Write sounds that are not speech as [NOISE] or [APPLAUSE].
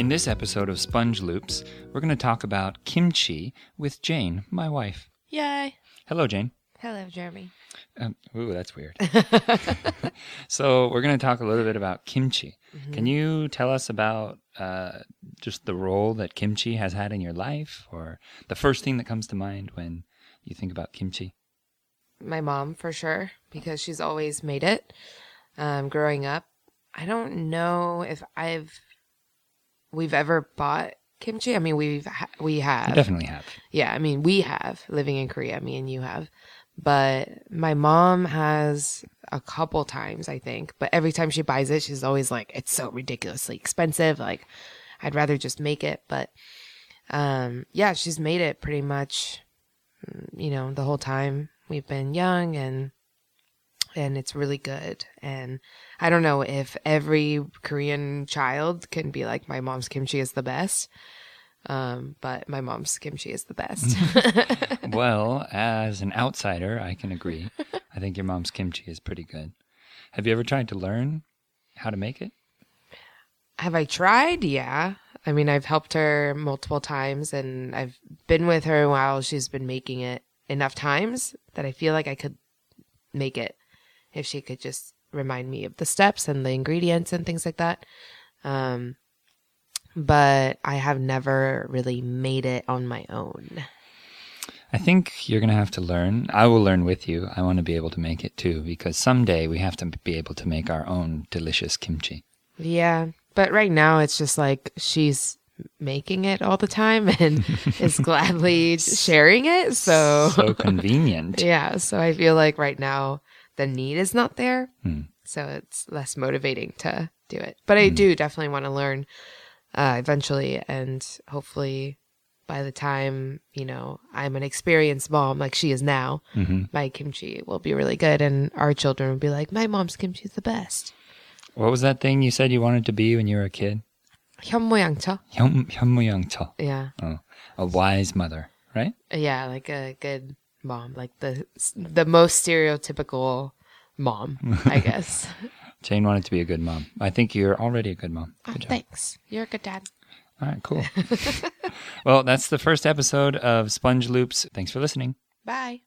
In this episode of Sponge Loops, we're going to talk about kimchi with Jane, my wife. Yay. Hello, Jane. Hello, Jeremy. Um, ooh, that's weird. [LAUGHS] [LAUGHS] so, we're going to talk a little bit about kimchi. Can you tell us about uh, just the role that kimchi has had in your life, or the first thing that comes to mind when you think about kimchi? My mom, for sure, because she's always made it um, growing up. I don't know if I've we've ever bought kimchi. I mean, we've ha- we You have. definitely have. Yeah, I mean, we have living in Korea. Me and you have, but my mom has a couple times, I think. But every time she buys it, she's always like, "It's so ridiculously expensive." Like, I'd rather just make it. But, um, yeah, she's made it pretty much, mm, you know, the whole time we've been young, and and it's really good. And I don't know if every Korean child can be like, "My mom's kimchi is the best." Um, but my mom's kimchi is the best. [LAUGHS] well, as an outsider, I can agree. I think your mom's kimchi is pretty good. Have you ever tried to learn how to make it? Have I tried? Yeah. I mean, I've helped her multiple times and I've been with her while she's been making it enough times that I feel like I could make it if she could just remind me of the steps and the ingredients and things like that. Um, but I have never really made it on my own. I think you're going to have to learn. I will learn with you. I want to be able to make it too because someday we have to be able to make our own delicious kimchi. Yeah. But right now it's just like she's making it all the time [LAUGHS] and is [LAUGHS] gladly sharing it. So, So convenient. [LAUGHS] yeah. So I feel like right now the need is not there. Hmm. So it's less motivating to do it. But I do definitely want to learn uh, eventually. And hopefully by the time, you know, I'm an experienced mom like she is now, hmm my kimchi will be really good. And our children will be like, my mom's kimchi is the best. What was that thing you said you wanted to be when you were a kid? 현모양처. 현, 현무양처. Yeah. Oh, a wise mother, right? Yeah, like a good mom, like the the most stereotypical mom, I [LAUGHS] guess. Jane wanted to be a good mom. I think you're already a good mom. oh, Good job. thanks. You're a good dad. All right, cool. [LAUGHS] well, that's the first episode of Sponge Loops. Thanks for listening. Bye.